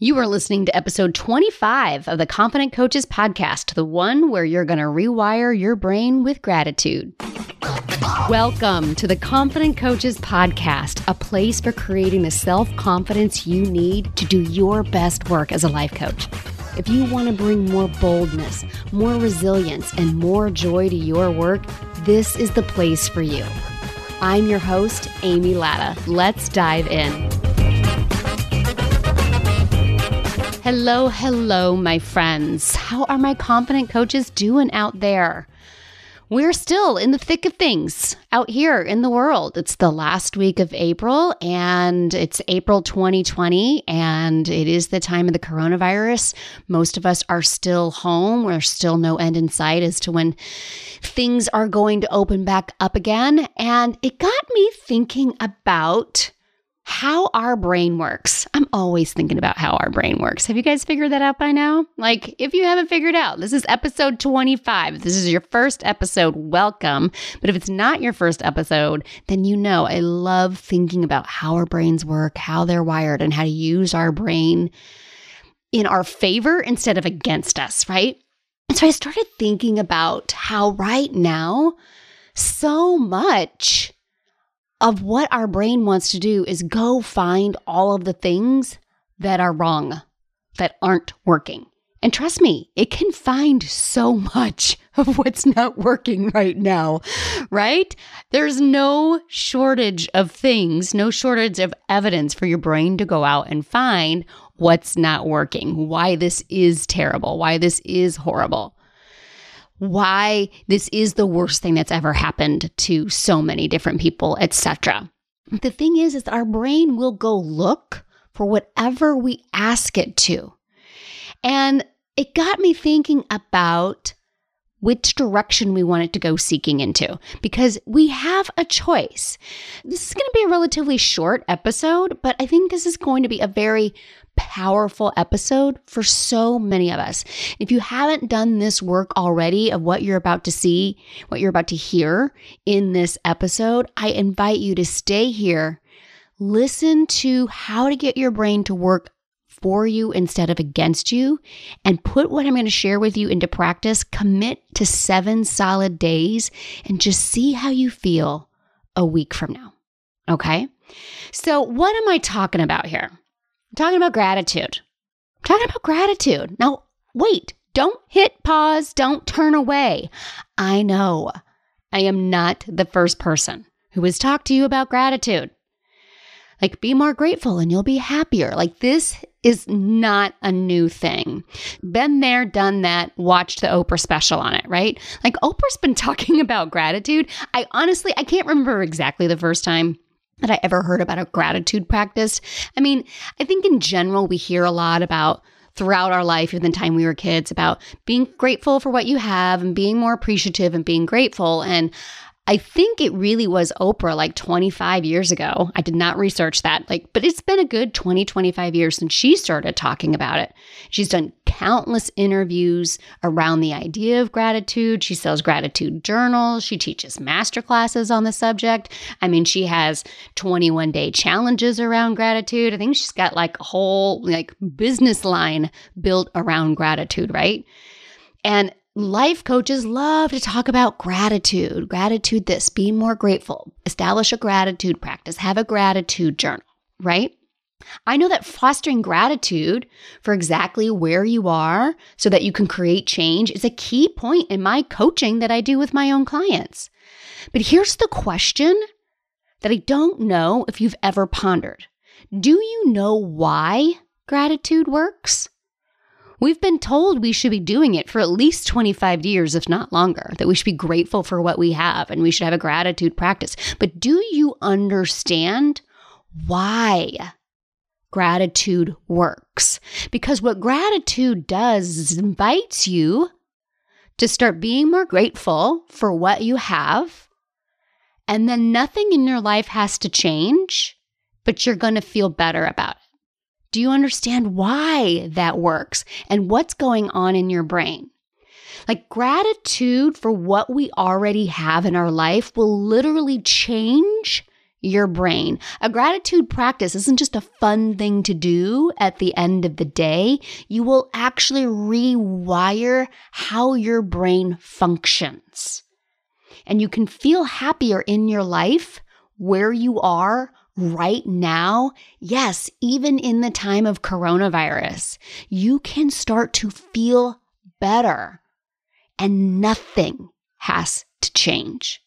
You are listening to episode 25 of the Confident Coaches podcast, the one where you're going to rewire your brain with gratitude. Welcome to the Confident Coaches podcast, a place for creating the self confidence you need to do your best work as a life coach. If you want to bring more boldness, more resilience, and more joy to your work, this is the place for you. I'm your host, Amy Latta. Let's dive in. Hello, hello, my friends. How are my confident coaches doing out there? We're still in the thick of things out here in the world. It's the last week of April and it's April 2020 and it is the time of the coronavirus. Most of us are still home. There's still no end in sight as to when things are going to open back up again. And it got me thinking about how our brain works. I'm always thinking about how our brain works. Have you guys figured that out by now? Like, if you haven't figured out, this is episode 25. If this is your first episode, welcome. But if it's not your first episode, then you know I love thinking about how our brains work, how they're wired, and how to use our brain in our favor instead of against us, right? And so I started thinking about how right now, so much of what our brain wants to do is go find all of the things that are wrong, that aren't working. And trust me, it can find so much of what's not working right now, right? There's no shortage of things, no shortage of evidence for your brain to go out and find what's not working, why this is terrible, why this is horrible why this is the worst thing that's ever happened to so many different people, etc. The thing is is our brain will go look for whatever we ask it to. And it got me thinking about which direction we want it to go seeking into because we have a choice. This is going to be a relatively short episode, but I think this is going to be a very powerful episode for so many of us. If you haven't done this work already of what you're about to see, what you're about to hear in this episode, I invite you to stay here, listen to how to get your brain to work for you instead of against you, and put what I'm going to share with you into practice. Commit to seven solid days and just see how you feel a week from now. Okay. So, what am I talking about here? I'm talking about gratitude. I'm talking about gratitude. Now, wait, don't hit pause, don't turn away. I know I am not the first person who has talked to you about gratitude. Like, be more grateful and you'll be happier. Like, this is not a new thing. Been there, done that, watched the Oprah special on it, right? Like, Oprah's been talking about gratitude. I honestly, I can't remember exactly the first time that I ever heard about a gratitude practice. I mean, I think in general, we hear a lot about throughout our life, even the time we were kids, about being grateful for what you have and being more appreciative and being grateful. And I think it really was Oprah like 25 years ago. I did not research that, like, but it's been a good 20, 25 years since she started talking about it. She's done countless interviews around the idea of gratitude. She sells gratitude journals. She teaches master classes on the subject. I mean, she has 21 day challenges around gratitude. I think she's got like a whole like business line built around gratitude, right? And Life coaches love to talk about gratitude. Gratitude this, be more grateful, establish a gratitude practice, have a gratitude journal, right? I know that fostering gratitude for exactly where you are so that you can create change is a key point in my coaching that I do with my own clients. But here's the question that I don't know if you've ever pondered Do you know why gratitude works? We've been told we should be doing it for at least 25 years, if not longer, that we should be grateful for what we have and we should have a gratitude practice. But do you understand why gratitude works? Because what gratitude does is invites you to start being more grateful for what you have. And then nothing in your life has to change, but you're going to feel better about it. Do you understand why that works and what's going on in your brain? Like gratitude for what we already have in our life will literally change your brain. A gratitude practice isn't just a fun thing to do at the end of the day. You will actually rewire how your brain functions. And you can feel happier in your life where you are right now. Yes, even in the time of coronavirus, you can start to feel better and nothing has to change.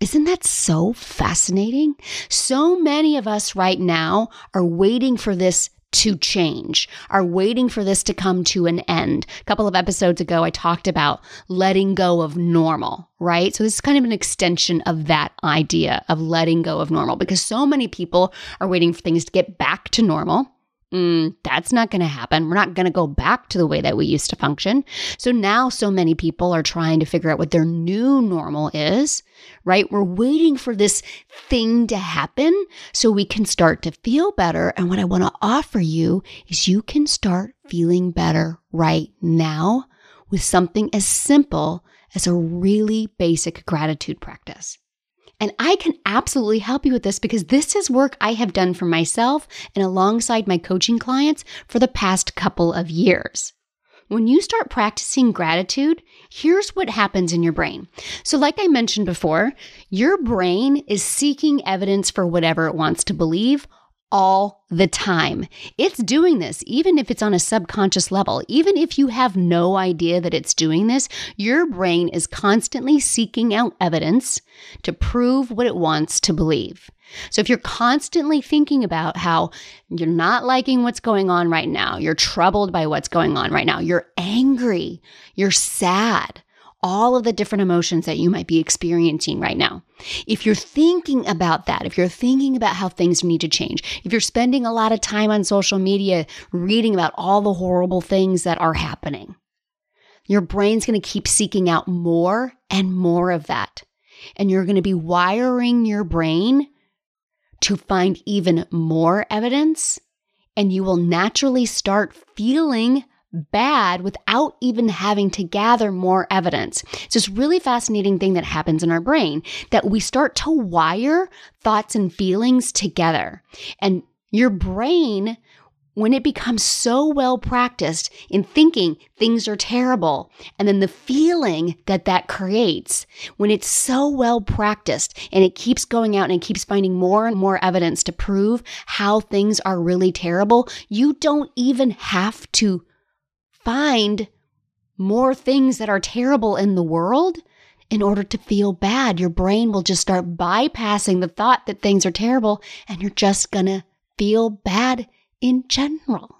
Isn't that so fascinating? So many of us right now are waiting for this to change, are waiting for this to come to an end. A couple of episodes ago, I talked about letting go of normal, right? So this is kind of an extension of that idea of letting go of normal because so many people are waiting for things to get back to normal mm, that's not going to happen. We're not going to go back to the way that we used to function. So now so many people are trying to figure out what their new normal is, right? We're waiting for this thing to happen so we can start to feel better. And what I want to offer you is you can start feeling better right now with something as simple as a really basic gratitude practice. And I can absolutely help you with this because this is work I have done for myself and alongside my coaching clients for the past couple of years. When you start practicing gratitude, here's what happens in your brain. So, like I mentioned before, your brain is seeking evidence for whatever it wants to believe all the time. It's doing this, even if it's on a subconscious level. Even if you have no idea that it's doing this, your brain is constantly seeking out evidence to prove what it wants to believe. So if you're constantly thinking about how you're not liking what's going on right now, you're troubled by what's going on right now, you're angry, you're sad, all of the different emotions that you might be experiencing right now. If you're thinking about that, if you're thinking about how things need to change, if you're spending a lot of time on social media reading about all the horrible things that are happening, your brain's going to keep seeking out more and more of that. And you're going to be wiring your brain to find even more evidence. And you will naturally start feeling bad without even having to gather more evidence. It's this really fascinating thing that happens in our brain that we start to wire thoughts and feelings together. And your brain, when it becomes so well practiced in thinking things are terrible, and then the feeling that that creates, when it's so well practiced and it keeps going out and it keeps finding more and more evidence to prove how things are really terrible, you don't even have to find more things that are terrible in the world in order to feel bad. Your brain will just start bypassing the thought that things are terrible and you're just going to feel bad in general.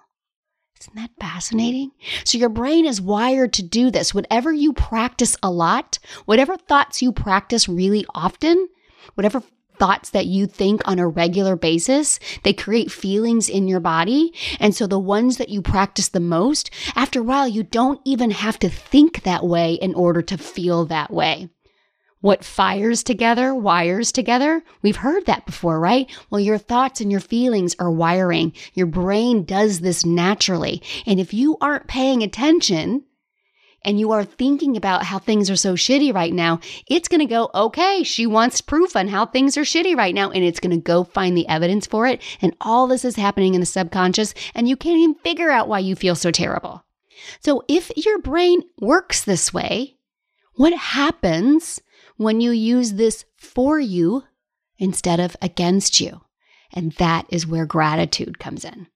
Isn't that fascinating? So, your brain is wired to do this. Whatever you practice a lot, whatever thoughts you practice really often, whatever thoughts that you think on a regular basis, they create feelings in your body. And so the ones that you practice the most, after a while, you don't even have to think that way in order to feel that way. What fires together, wires together. We've heard that before, right? Well, your thoughts and your feelings are wiring. Your brain does this naturally. And if you aren't paying attention, and you are thinking about how things are so shitty right now, it's going to go, okay, she wants proof on how things are shitty right now. And it's going to go find the evidence for it. And all this is happening in the subconscious, and you can't even figure out why you feel so terrible. So if your brain works this way, what happens when you use this for you instead of against you? And that is where gratitude comes in.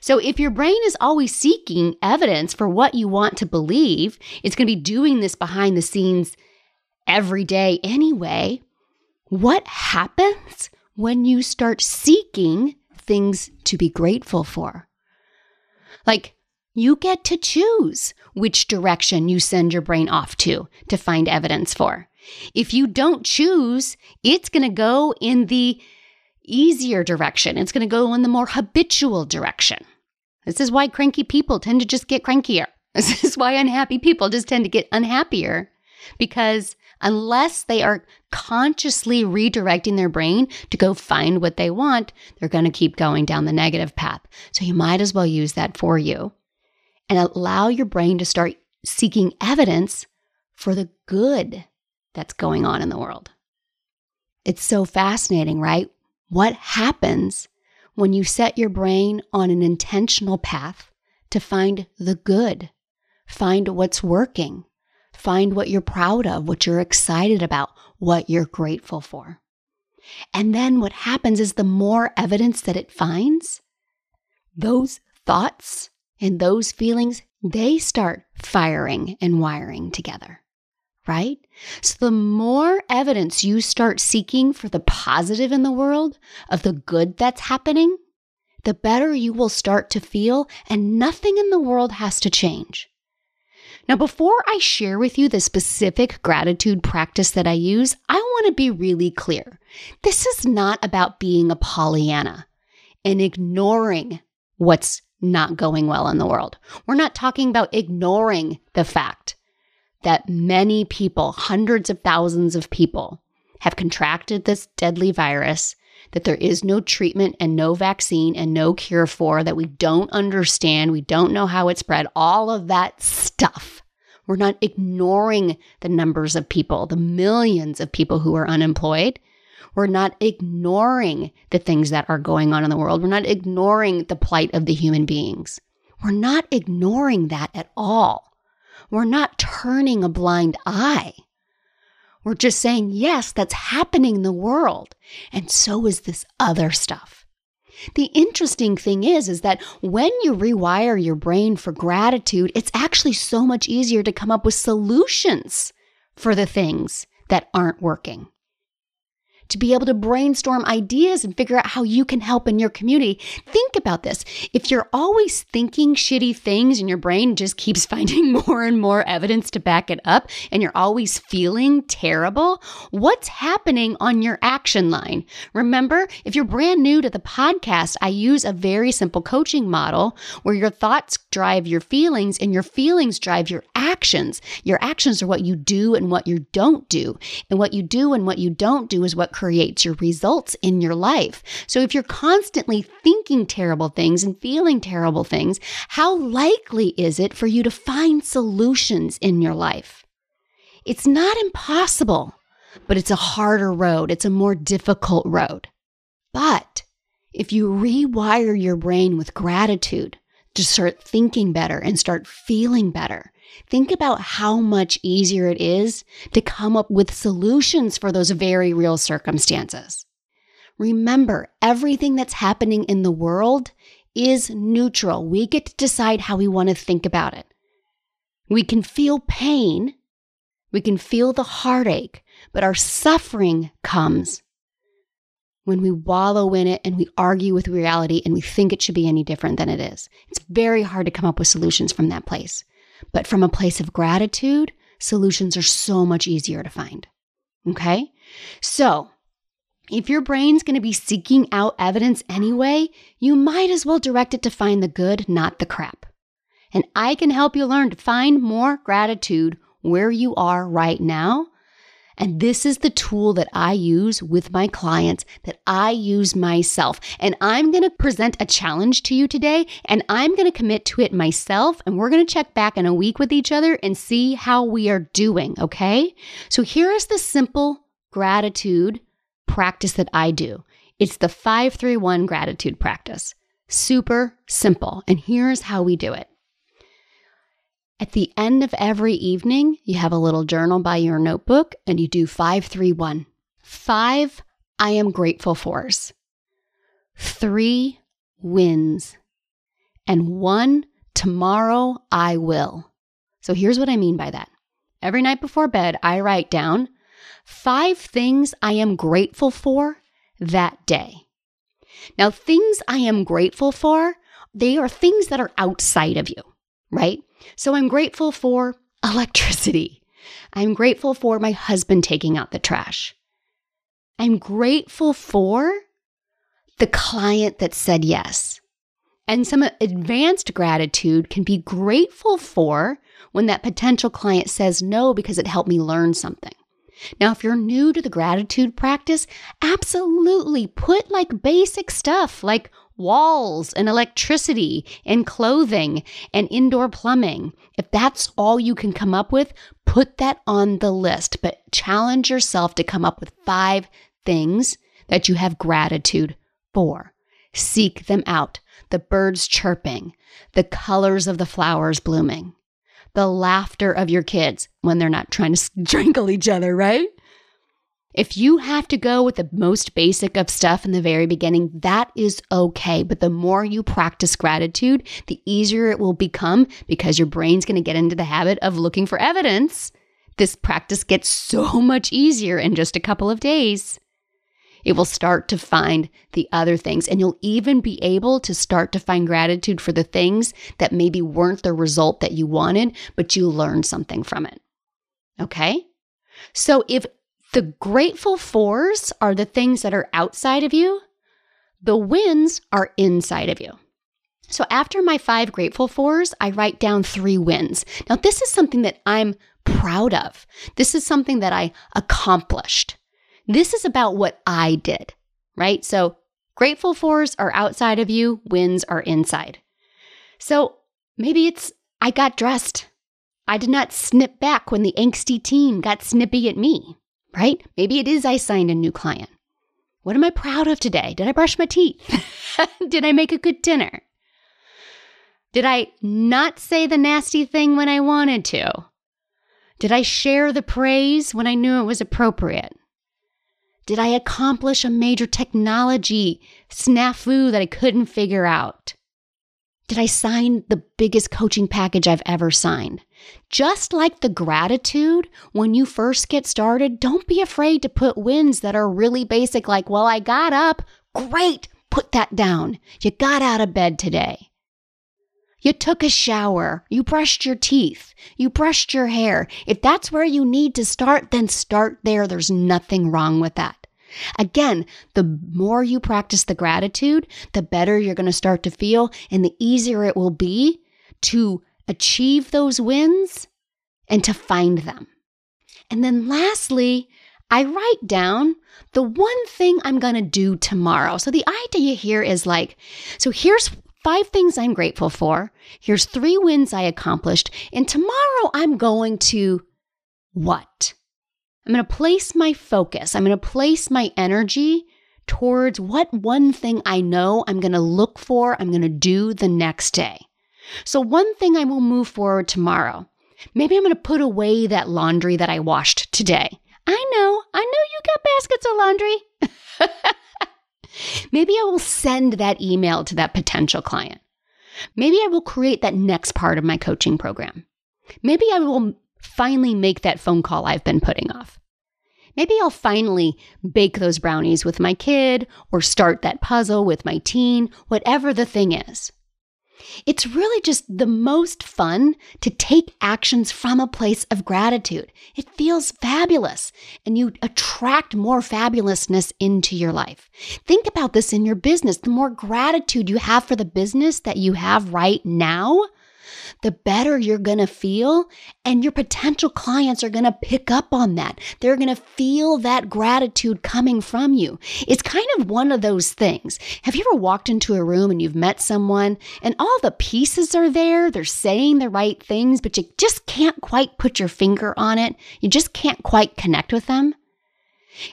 So, if your brain is always seeking evidence for what you want to believe, it's going to be doing this behind the scenes every day anyway. What happens when you start seeking things to be grateful for? Like, you get to choose which direction you send your brain off to to find evidence for. If you don't choose, it's going to go in the easier direction. It's going to go in the more habitual direction. This is why cranky people tend to just get crankier. This is why unhappy people just tend to get unhappier because unless they are consciously redirecting their brain to go find what they want, they're going to keep going down the negative path. So you might as well use that for you and allow your brain to start seeking evidence for the good that's going on in the world. It's so fascinating, right? What happens when you set your brain on an intentional path to find the good, find what's working, find what you're proud of, what you're excited about, what you're grateful for. And then what happens is the more evidence that it finds, those thoughts and those feelings, they start firing and wiring together, right? So the more evidence you start seeking for the positive in the world, of the good that's happening, the better you will start to feel, and nothing in the world has to change. Now, before I share with you the specific gratitude practice that I use, I want to be really clear. This is not about being a Pollyanna and ignoring what's not going well in the world. We're not talking about ignoring the fact that many people, hundreds of thousands of people, have contracted this deadly virus, that there is no treatment and no vaccine and no cure for, that we don't understand, we don't know how it spread, all of that stuff. We're not ignoring the numbers of people, the millions of people who are unemployed. We're not ignoring the things that are going on in the world. We're not ignoring the plight of the human beings. We're not ignoring that at all. We're not turning a blind eye. We're just saying, yes, that's happening in the world. And so is this other stuff. The interesting thing is is that when you rewire your brain for gratitude, it's actually so much easier to come up with solutions for the things that aren't working to be able to brainstorm ideas and figure out how you can help in your community. Think about this. If you're always thinking shitty things and your brain just keeps finding more and more evidence to back it up, and you're always feeling terrible, what's happening on your action line? Remember, if you're brand new to the podcast, I use a very simple coaching model where your thoughts drive your feelings and your feelings drive your actions. Your actions are what you do and what you don't do. And what you do and what you don't do is what creates your results in your life. So if you're constantly thinking terrible things and feeling terrible things, how likely is it for you to find solutions in your life? It's not impossible, but it's a harder road. It's a more difficult road. But if you rewire your brain with gratitude to start thinking better and start feeling better, Think about how much easier it is to come up with solutions for those very real circumstances. Remember, everything that's happening in the world is neutral. We get to decide how we want to think about it. We can feel pain, we can feel the heartache, but our suffering comes when we wallow in it and we argue with reality and we think it should be any different than it is. It's very hard to come up with solutions from that place. But from a place of gratitude, solutions are so much easier to find. Okay? So, if your brain's going to be seeking out evidence anyway, you might as well direct it to find the good, not the crap. And I can help you learn to find more gratitude where you are right now and this is the tool that I use with my clients, that I use myself. And I'm going to present a challenge to you today, and I'm going to commit to it myself. And we're going to check back in a week with each other and see how we are doing. Okay. So here is the simple gratitude practice that I do it's the 531 gratitude practice. Super simple. And here's how we do it. At the end of every evening, you have a little journal by your notebook and you do 531. Five, I am grateful fors. Three, wins. And one, tomorrow I will. So here's what I mean by that. Every night before bed, I write down five things I am grateful for that day. Now, things I am grateful for, they are things that are outside of you, right? So I'm grateful for electricity. I'm grateful for my husband taking out the trash. I'm grateful for the client that said yes. And some advanced gratitude can be grateful for when that potential client says no because it helped me learn something. Now, if you're new to the gratitude practice, absolutely put like basic stuff like walls and electricity and clothing and indoor plumbing. If that's all you can come up with, put that on the list, but challenge yourself to come up with five things that you have gratitude for. Seek them out. The birds chirping, the colors of the flowers blooming, the laughter of your kids when they're not trying to strangle each other, right? If you have to go with the most basic of stuff in the very beginning, that is okay. But the more you practice gratitude, the easier it will become because your brain's going to get into the habit of looking for evidence. This practice gets so much easier in just a couple of days. It will start to find the other things, and you'll even be able to start to find gratitude for the things that maybe weren't the result that you wanted, but you learned something from it. Okay? So if the grateful fours are the things that are outside of you, the wins are inside of you. So after my five grateful fours, I write down three wins. Now, this is something that I'm proud of. This is something that I accomplished. This is about what I did, right? So grateful fours are outside of you, wins are inside. So maybe it's I got dressed. I did not snip back when the angsty teen got snippy at me, right? Maybe it is I signed a new client. What am I proud of today? Did I brush my teeth? did I make a good dinner? Did I not say the nasty thing when I wanted to? Did I share the praise when I knew it was appropriate? Did I accomplish a major technology snafu that I couldn't figure out? Did I sign the biggest coaching package I've ever signed? Just like the gratitude, when you first get started, don't be afraid to put wins that are really basic, like, well, I got up. Great. Put that down. You got out of bed today. You took a shower. You brushed your teeth. You brushed your hair. If that's where you need to start, then start there. There's nothing wrong with that. Again, the more you practice the gratitude, the better you're going to start to feel, and the easier it will be to achieve those wins and to find them. And then lastly, I write down the one thing I'm going to do tomorrow. So the idea here is like, so here's five things I'm grateful for. Here's three wins I accomplished. And tomorrow I'm going to what? I'm going to place my focus, I'm going to place my energy towards what one thing I know I'm going to look for, I'm going to do the next day. So, one thing I will move forward tomorrow. Maybe I'm going to put away that laundry that I washed today. I know, I know you got baskets of laundry. Maybe I will send that email to that potential client. Maybe I will create that next part of my coaching program. Maybe I will finally make that phone call I've been putting off. Maybe I'll finally bake those brownies with my kid or start that puzzle with my teen, whatever the thing is. It's really just the most fun to take actions from a place of gratitude. It feels fabulous and you attract more fabulousness into your life. Think about this in your business. The more gratitude you have for the business that you have right now, the better you're going to feel. And your potential clients are going to pick up on that. They're going to feel that gratitude coming from you. It's kind of one of those things. Have you ever walked into a room and you've met someone and all the pieces are there? They're saying the right things, but you just can't quite put your finger on it. You just can't quite connect with them.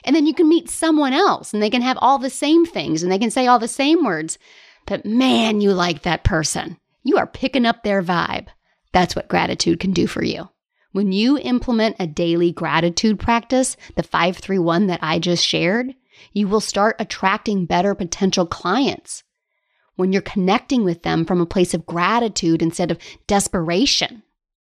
And then you can meet someone else and they can have all the same things and they can say all the same words. But man, you like that person. You are picking up their vibe. That's what gratitude can do for you. When you implement a daily gratitude practice, the 531 that I just shared, you will start attracting better potential clients. When you're connecting with them from a place of gratitude instead of desperation,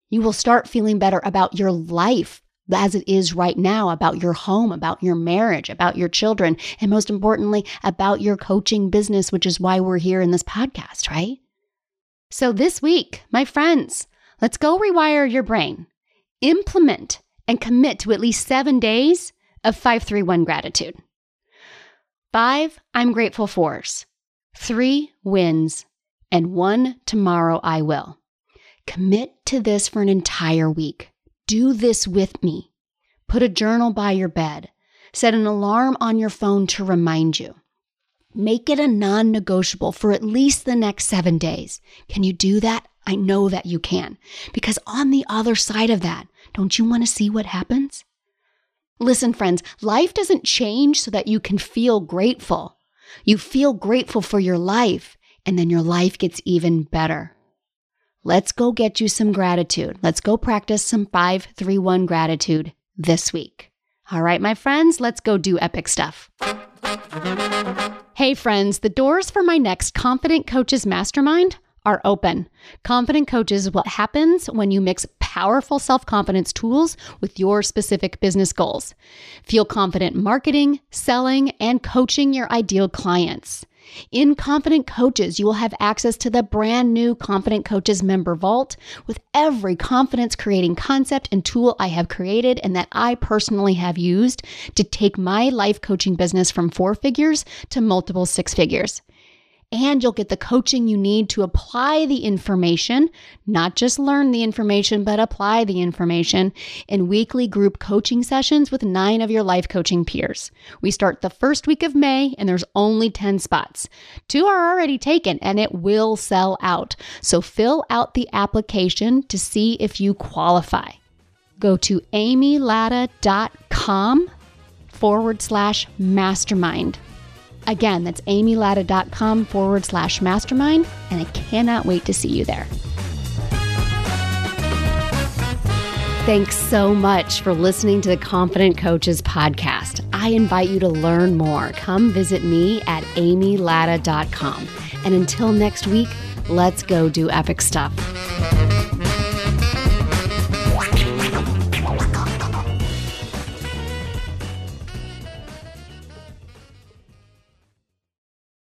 you will start feeling better about your life as it is right now, about your home, about your marriage, about your children, and most importantly, about your coaching business, which is why we're here in this podcast, right? So, this week, my friends, let's go rewire your brain. Implement and commit to at least seven days of 531 gratitude. Five, I'm grateful fors. Three, wins. And one, tomorrow I will. Commit to this for an entire week. Do this with me. Put a journal by your bed. Set an alarm on your phone to remind you. Make it a non negotiable for at least the next seven days. Can you do that? I know that you can. Because on the other side of that, don't you want to see what happens? Listen, friends, life doesn't change so that you can feel grateful. You feel grateful for your life, and then your life gets even better. Let's go get you some gratitude. Let's go practice some 531 gratitude this week. All right, my friends, let's go do epic stuff. Hey, friends, the doors for my next Confident Coaches Mastermind are open. Confident Coaches is what happens when you mix powerful self confidence tools with your specific business goals. Feel confident marketing, selling, and coaching your ideal clients. In Confident Coaches, you will have access to the brand new Confident Coaches member vault with every confidence creating concept and tool I have created and that I personally have used to take my life coaching business from four figures to multiple six figures and you'll get the coaching you need to apply the information, not just learn the information, but apply the information in weekly group coaching sessions with nine of your life coaching peers. We start the first week of May and there's only 10 spots. Two are already taken and it will sell out. So fill out the application to see if you qualify. Go to amylatta.com forward slash mastermind Again, that's amylatta.com forward slash mastermind, and I cannot wait to see you there. Thanks so much for listening to the Confident Coaches podcast. I invite you to learn more. Come visit me at amylatta.com. And until next week, let's go do epic stuff.